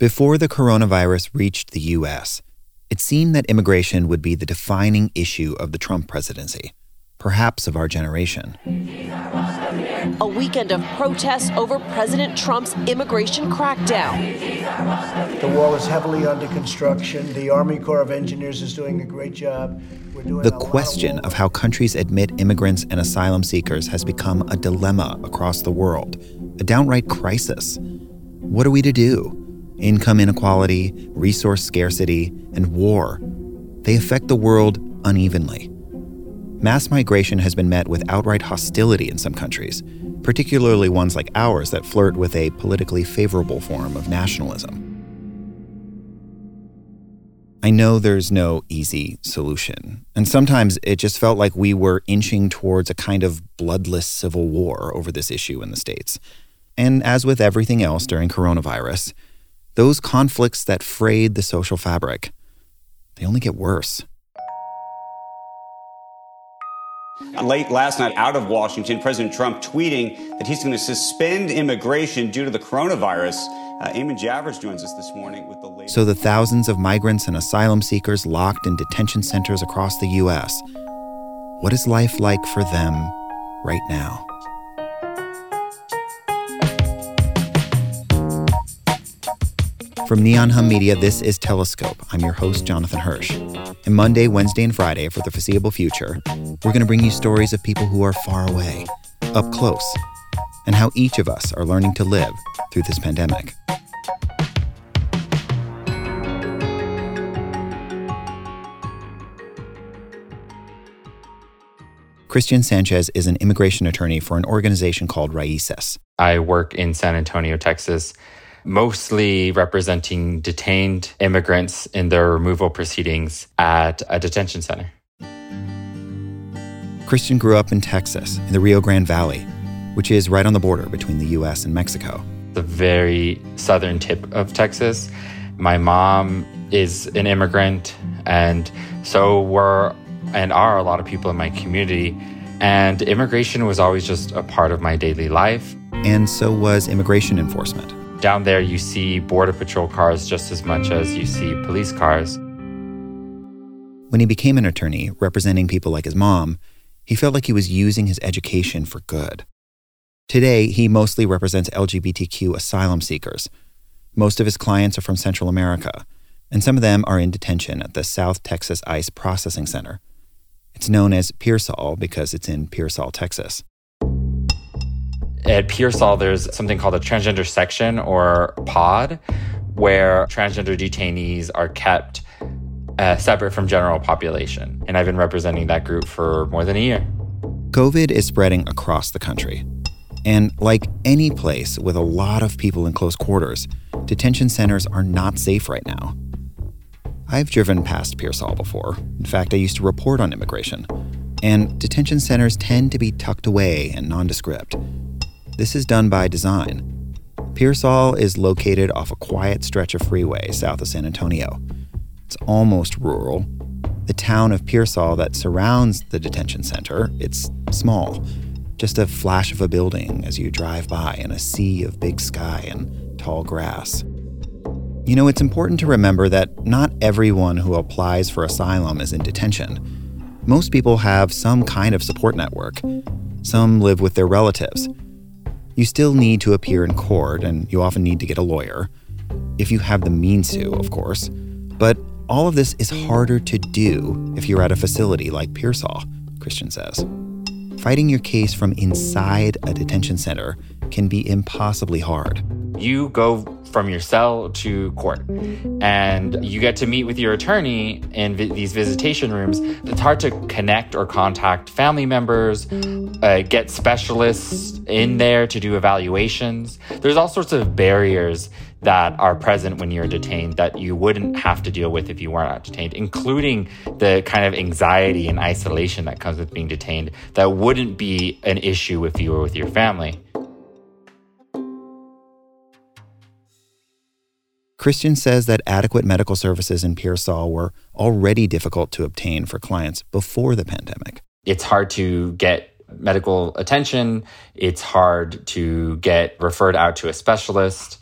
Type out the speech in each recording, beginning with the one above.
Before the coronavirus reached the U.S., it seemed that immigration would be the defining issue of the Trump presidency, perhaps of our generation. A weekend of protests over President Trump's immigration crackdown. The wall is heavily under construction. The Army Corps of Engineers is doing a great job. The question of how countries admit immigrants and asylum seekers has become a dilemma across the world, a downright crisis. What are we to do? Income inequality, resource scarcity, and war. They affect the world unevenly. Mass migration has been met with outright hostility in some countries, particularly ones like ours that flirt with a politically favorable form of nationalism. I know there's no easy solution, and sometimes it just felt like we were inching towards a kind of bloodless civil war over this issue in the States. And as with everything else during coronavirus, those conflicts that frayed the social fabric, they only get worse. Late last night, out of Washington, President Trump tweeting that he's going to suspend immigration due to the coronavirus. Uh, Eamon Javers joins us this morning with the latest. So, the thousands of migrants and asylum seekers locked in detention centers across the U.S., what is life like for them right now? From Neon Hum Media, this is Telescope. I'm your host, Jonathan Hirsch. And Monday, Wednesday, and Friday, for the foreseeable future, we're going to bring you stories of people who are far away, up close, and how each of us are learning to live through this pandemic. Cristian Sanchez is an immigration attorney for an organization called Raices. I work in San Antonio, Texas mostly representing detained immigrants in their removal proceedings at a detention center. Cristian grew up in Texas, in the Rio Grande Valley, which is right on the border between the U.S. and Mexico. The very southern tip of Texas. My mom is an immigrant, and so were and are a lot of people in my community. And immigration was always just a part of my daily life. And so was immigration enforcement. Down there, you see Border Patrol cars just as much as you see police cars. When he became an attorney representing people like his mom, he felt like he was using his education for good. Today, he mostly represents LGBTQ asylum seekers. Most of his clients are from Central America, and some of them are in detention at the South Texas ICE Processing Center. It's known as Pearsall because it's in Pearsall, Texas. At Pearsall, there's something called a transgender section or pod, where transgender detainees are kept uh, separate from general population. And I've been representing that group for more than a year. COVID is spreading across the country. And like any place with a lot of people in close quarters, detention centers are not safe right now. I've driven past Pearsall before. In fact, I used to report on immigration. And detention centers tend to be tucked away and nondescript. This is done by design. Pearsall is located off a quiet stretch of freeway south of San Antonio. It's almost rural. The town of Pearsall that surrounds the detention center, it's small. Just a flash of a building as you drive by in a sea of big sky and tall grass. You know, it's important to remember that not everyone who applies for asylum is in detention. Most people have some kind of support network. Some live with their relatives. You still need to appear in court, and you often need to get a lawyer. If you have the means to, of course. But all of this is harder to do if you're at a facility like Pearsall, Cristian says. Fighting your case from inside a detention center can be impossibly hard. You go from your cell to court and you get to meet with your attorney in vi- these visitation rooms. It's hard to connect or contact family members, uh, get specialists in there to do evaluations. There's all sorts of barriers that are present when you're detained that you wouldn't have to deal with if you weren't detained, including the kind of anxiety and isolation that comes with being detained that wouldn't be an issue if you were with your family. Cristian says that adequate medical services in Pearsall were already difficult to obtain for clients before the pandemic. It's hard to get medical attention, it's hard to get referred out to a specialist.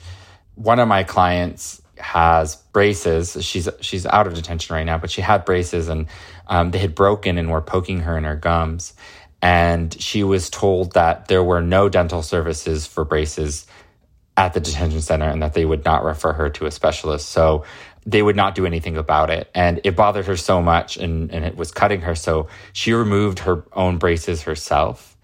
One of my clients has braces. She's she's out of detention right now, but she had braces and um, they had broken and were poking her in her gums. And she was told that there were no dental services for braces at the detention center and that they would not refer her to a specialist. So they would not do anything about it. And it bothered her so much and, and it was cutting her. So she removed her own braces herself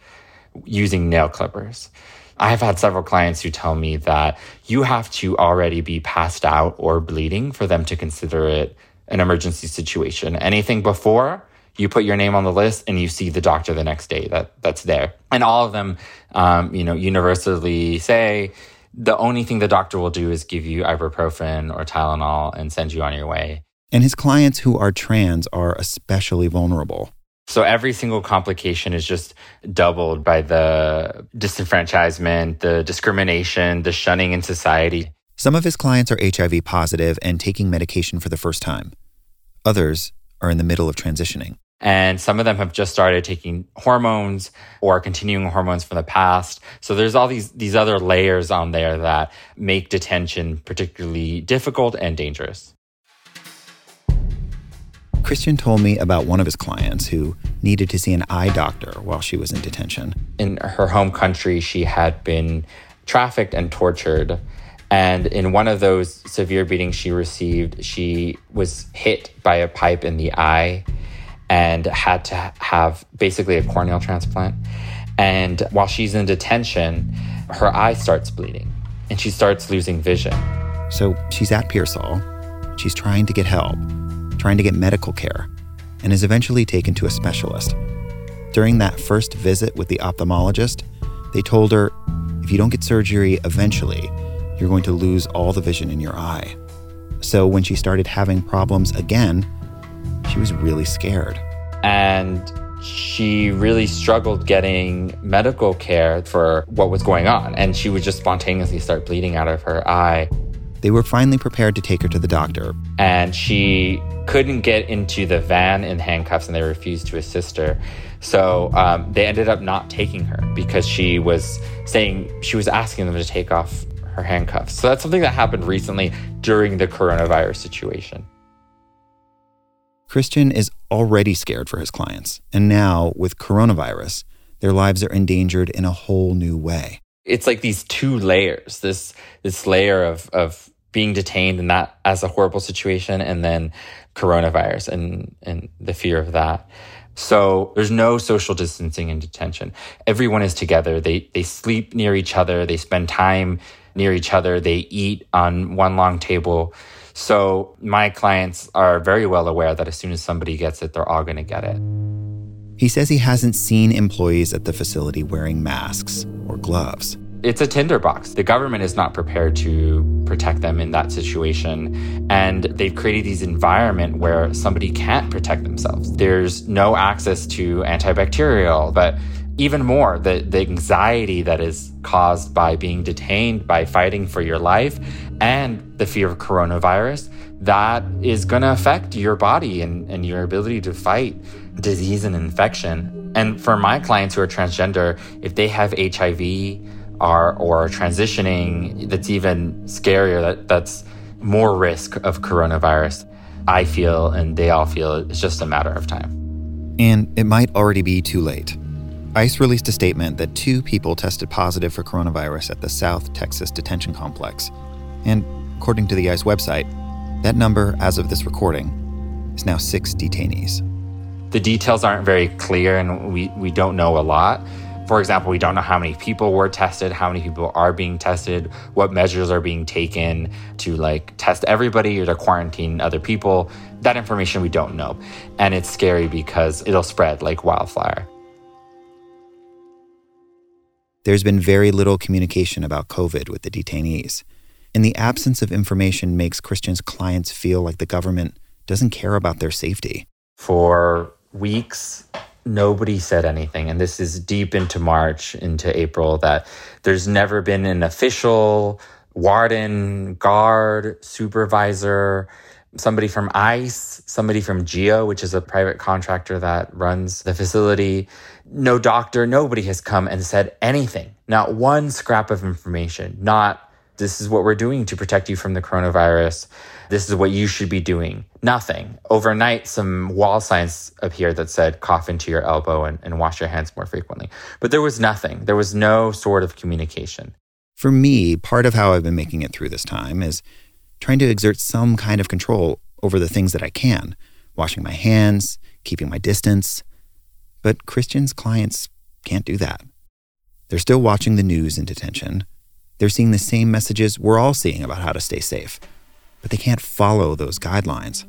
using nail clippers. I have had several clients who tell me that you have to already be passed out or bleeding for them to consider it an emergency situation. Anything before, you put your name on the list and you see the doctor the next day that that's there. And all of them, um, you know, universally say the only thing the doctor will do is give you ibuprofen or Tylenol and send you on your way. And his clients who are trans are especially vulnerable. So every single complication is just doubled by the disenfranchisement, the discrimination, the shunning in society. Some of his clients are HIV positive and taking medication for the first time. Others are in the middle of transitioning. And some of them have just started taking hormones or continuing hormones from the past. So there's all these, these other layers on there that make detention particularly difficult and dangerous. Cristian told me about one of his clients who needed to see an eye doctor while she was in detention. In her home country, she had been trafficked and tortured. And in one of those severe beatings she received, she was hit by a pipe in the eye and had to have basically a corneal transplant. And while she's in detention, her eye starts bleeding and she starts losing vision. So she's at Pearsall. She's trying to get help, trying to get medical care, and is eventually taken to a specialist. During that first visit with the ophthalmologist, they told her if you don't get surgery eventually, you're going to lose all the vision in your eye. So when she started having problems again, she was really scared. And she really struggled getting medical care for what was going on. And she would just spontaneously start bleeding out of her eye. They were finally prepared to take her to the doctor. And she couldn't get into the van in handcuffs and they refused to assist her. So um, they ended up not taking her because she was saying, she was asking them to take off her handcuffs. So that's something that happened recently during the coronavirus situation. Cristian is already scared for his clients. And now, with coronavirus, their lives are endangered in a whole new way. It's like these two layers this, this layer of, of being detained and that as a horrible situation, and then coronavirus and, and the fear of that. So there's no social distancing in detention. Everyone is together. They, they sleep near each other. They spend time near each other. They eat on one long table. So my clients are very well aware that as soon as somebody gets it, they're all going to get it. He says he hasn't seen employees at the facility wearing masks or gloves. It's a tinderbox. The government is not prepared to protect them in that situation. And they've created these environment where somebody can't protect themselves. There's no access to antibacterial, but even more the, the anxiety that is caused by being detained, by fighting for your life, and the fear of coronavirus, that is going to affect your body and, and your ability to fight disease and infection. And for my clients who are transgender, if they have HIV or, or transitioning, that's even scarier. That, that's more risk of coronavirus. I feel, and they all feel, it's just a matter of time. And it might already be too late. ICE released a statement that two people tested positive for coronavirus at the South Texas Detention Complex. And according to the ICE website, that number, as of this recording, is now six detainees. The details aren't very clear, and we, we don't know a lot. For example, we don't know how many people were tested, how many people are being tested, what measures are being taken to like test everybody or to quarantine other people. That information we don't know. And it's scary because it'll spread like wildfire. There's been very little communication about COVID with the detainees. And the absence of information makes Cristian's clients feel like the government doesn't care about their safety. For weeks, nobody said anything. And this is deep into March, into April, that there's never been an official warden, guard, supervisor, somebody from ICE, somebody from GEO, which is a private contractor that runs the facility. No doctor, nobody has come and said anything. Not one scrap of information, not This is what we're doing to protect you from the coronavirus. This is what you should be doing. Nothing. Overnight, some wall signs appeared that said cough into your elbow and, and wash your hands more frequently. But there was nothing. There was no sort of communication. For me, part of how I've been making it through this time is trying to exert some kind of control over the things that I can washing my hands, keeping my distance. But Cristian's clients can't do that. They're still watching the news in detention. They're seeing the same messages we're all seeing about how to stay safe, but they can't follow those guidelines.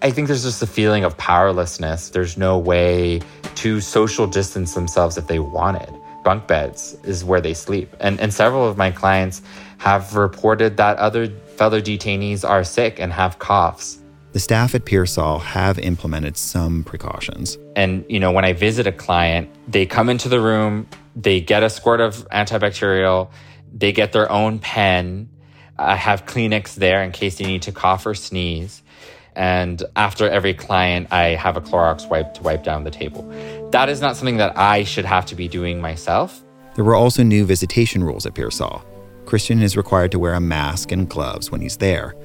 I think there's just a feeling of powerlessness. There's no way to social distance themselves if they wanted. Bunk beds is where they sleep. And, and several of my clients have reported that other fellow detainees are sick and have coughs. The staff at Pearsall have implemented some precautions. And, you know, when I visit a client, they come into the room, they get a squirt of antibacterial, they get their own pen. I have Kleenex there in case they need to cough or sneeze. And after every client, I have a Clorox wipe to wipe down the table. That is not something that I should have to be doing myself. There were also new visitation rules at Pearsall. Cristian is required to wear a mask and gloves when he's there.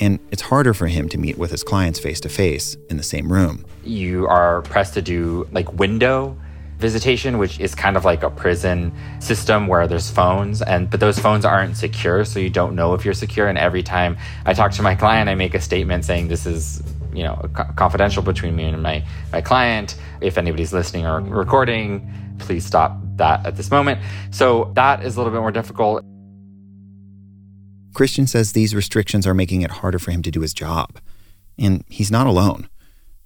And it's harder for him to meet with his clients face to face in the same room. You are pressed to do like window visitation, which is kind of like a prison system where there's phones and but those phones aren't secure, so you don't know if you're secure. And every time I talk to my client, I make a statement saying this is you know confidential between me and my my client. If anybody's listening or recording, please stop that at this moment. So that is a little bit more difficult. Cristian says these restrictions are making it harder for him to do his job. And he's not alone.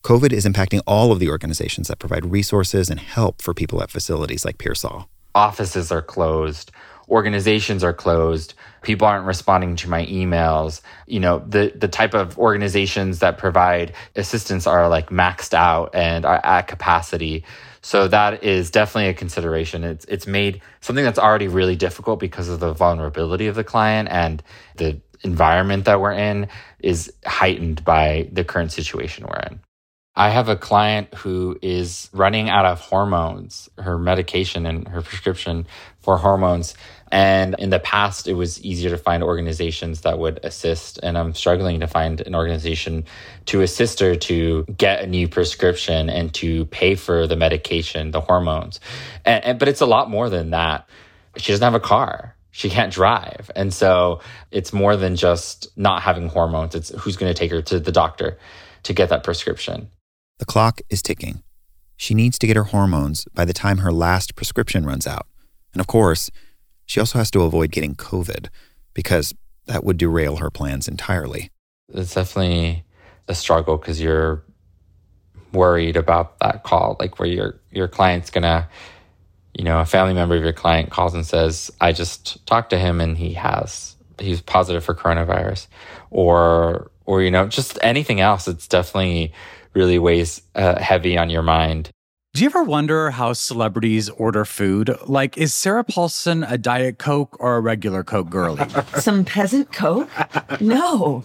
COVID is impacting all of the organizations that provide resources and help for people at facilities like Pearsall. Offices are closed, organizations are closed, people aren't responding to my emails. You know, the the type of organizations that provide assistance are like maxed out and are at capacity. So that is definitely a consideration. It's it's made something that's already really difficult because of the vulnerability of the client and the environment that we're in is heightened by the current situation we're in. I have a client who is running out of hormones, her medication and her prescription for hormones. And in the past, it was easier to find organizations that would assist. And I'm struggling to find an organization to assist her to get a new prescription and to pay for the medication, the hormones. And, and, but it's a lot more than that. She doesn't have a car. She can't drive. And so it's more than just not having hormones. It's who's going to take her to the doctor to get that prescription. The clock is ticking. She needs to get her hormones by the time her last prescription runs out. And of course, she also has to avoid getting COVID because that would derail her plans entirely. It's definitely a struggle because you're worried about that call, like where your your client's gonna, you know, a family member of your client calls and says, "I just talked to him and he has he's positive for coronavirus," or or you know, just anything else. It's definitely really weighs uh, heavy on your mind. Do you ever wonder how celebrities order food? Like, is Sarah Paulson a Diet Coke or a regular Coke girlie? Some peasant Coke? No.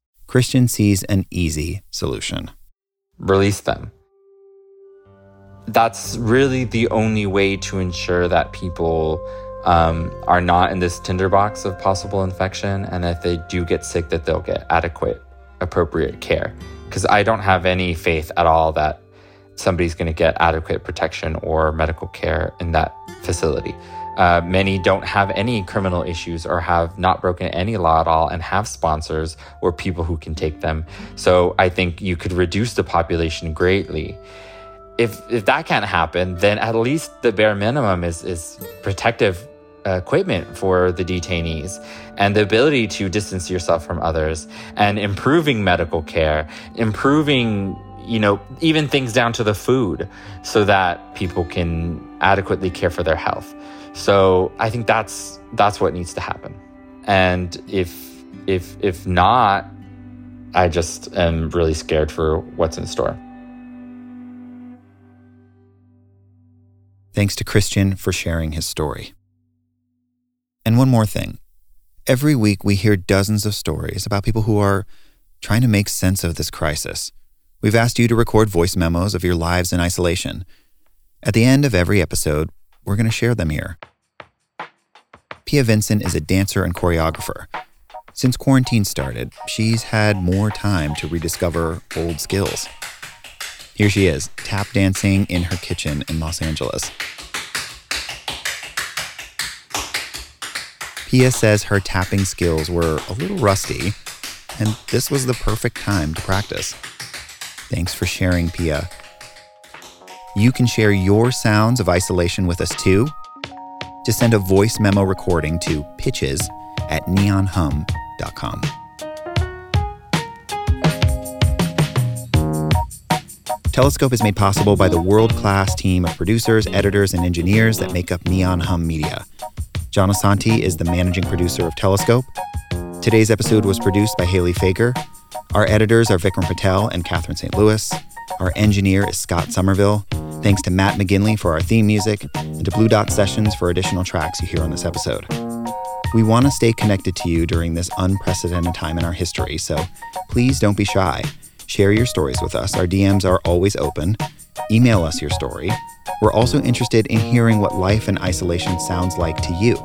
Cristian sees an easy solution release them. That's really the only way to ensure that people um, are not in this tinderbox of possible infection, and if they do get sick, that they'll get adequate, appropriate care. Because I don't have any faith at all that somebody's going to get adequate protection or medical care in that facility. Uh, many don't have any criminal issues or have not broken any law at all and have sponsors or people who can take them. So I think you could reduce the population greatly. If, if that can't happen, then at least the bare minimum is, is protective equipment for the detainees and the ability to distance yourself from others and improving medical care, improving you know, even things down to the food so that people can adequately care for their health. So I think that's that's what needs to happen. And if if if not, I just am really scared for what's in store. Thanks to Cristian for sharing his story. And one more thing. Every week, we hear dozens of stories about people who are trying to make sense of this crisis. We've asked you to record voice memos of your lives in isolation. At the end of every episode, we're going to share them here. Pia Vincent is a dancer and choreographer. Since quarantine started, she's had more time to rediscover old skills. Here she is, tap dancing in her kitchen in Los Angeles. Pia says her tapping skills were a little rusty, and this was the perfect time to practice. Thanks for sharing, Pia. You can share your sounds of isolation with us too. Just send a voice memo recording to pitches at neonhum.com. Telescope is made possible by the world class team of producers, editors, and engineers that make up Neon Hum Media. John Asante is the managing producer of Telescope. Today's episode was produced by Hayley Fager. Our editors are Vikram Patel and Catherine St. Louis. Our engineer is Scott Somerville. Thanks to Matt McGinley for our theme music and to Blue Dot Sessions for additional tracks you hear on this episode. We want to stay connected to you during this unprecedented time in our history, so please don't be shy. Share your stories with us. Our DMs are always open. Email us your story. We're also interested in hearing what life in isolation sounds like to you.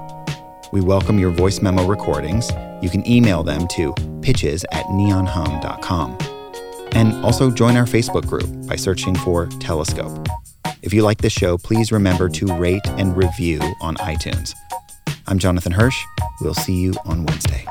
We welcome your voice memo recordings. You can email them to pitches at neonhum.com. And also join our Facebook group by searching for Telescope. If you like this show, please remember to rate and review on iTunes. I'm Jonathan Hirsch. We'll see you on Wednesday.